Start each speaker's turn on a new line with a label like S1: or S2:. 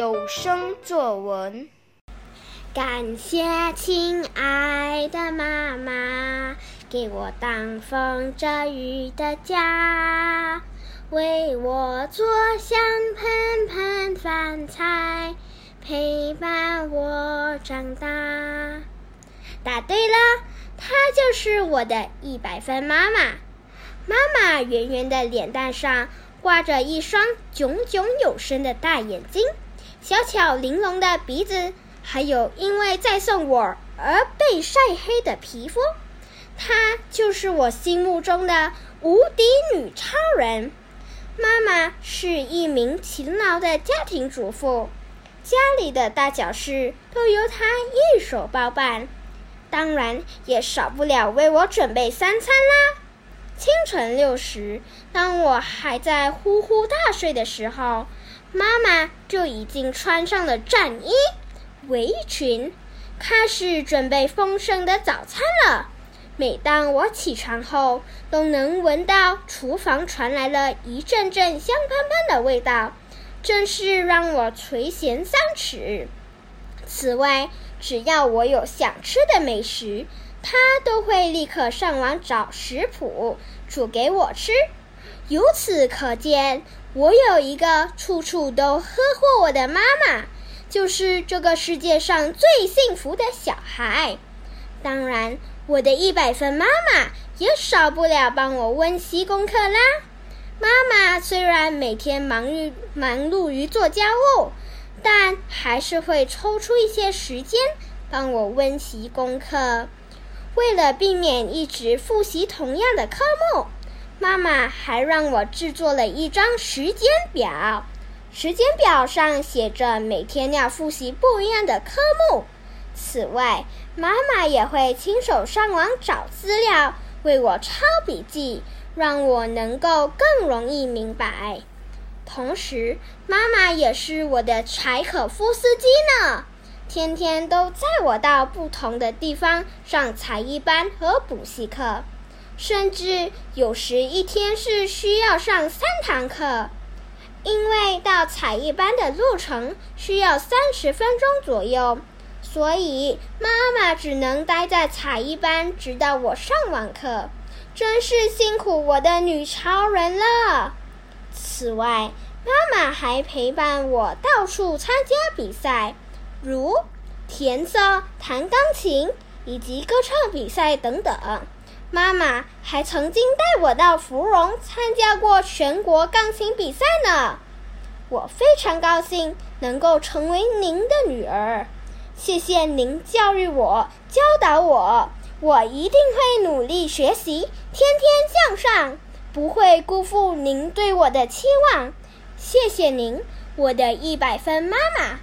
S1: 有声作文。
S2: 感谢亲爱的妈妈，给我挡风遮雨的家，为我做香喷喷饭菜，陪伴我长大。答对了，她就是我的一百分妈妈。妈妈圆圆的脸蛋上挂着一双炯炯有神的大眼睛，小巧玲珑的鼻子。还有因为在送我而被晒黑的皮肤，她就是我心目中的无敌女超人。妈妈是一名勤劳的家庭主妇，家里的大小事都由她一手包办，当然也少不了为我准备三餐啦。清晨六时，当我还在呼呼大睡的时候，妈妈就已经穿上了战衣。围裙，开始准备丰盛的早餐了。每当我起床后，都能闻到厨房传来了一阵阵香喷喷的味道，真是让我垂涎三尺。此外，只要我有想吃的美食，她都会立刻上网找食谱煮给我吃。由此可见，我有一个处处都呵护我的妈妈。就是这个世界上最幸福的小孩。当然，我的一百分妈妈也少不了帮我温习功课啦。妈妈虽然每天忙于忙碌于做家务，但还是会抽出一些时间帮我温习功课。为了避免一直复习同样的科目，妈妈还让我制作了一张时间表。时间表上写着每天要复习不一样的科目。此外，妈妈也会亲手上网找资料，为我抄笔记，让我能够更容易明白。同时，妈妈也是我的柴可夫斯基呢，天天都载我到不同的地方上才艺班和补习课，甚至有时一天是需要上三堂课。因为到才艺班的路程需要三十分钟左右，所以妈妈只能待在才艺班，直到我上完课。真是辛苦我的女超人了。此外，妈妈还陪伴我到处参加比赛，如填色、弹钢琴以及歌唱比赛等等。妈妈还曾经带我到芙蓉参加过全国钢琴比赛呢，我非常高兴能够成为您的女儿，谢谢您教育我、教导我，我一定会努力学习，天天向上，不会辜负您对我的期望。谢谢您，我的一百分妈妈。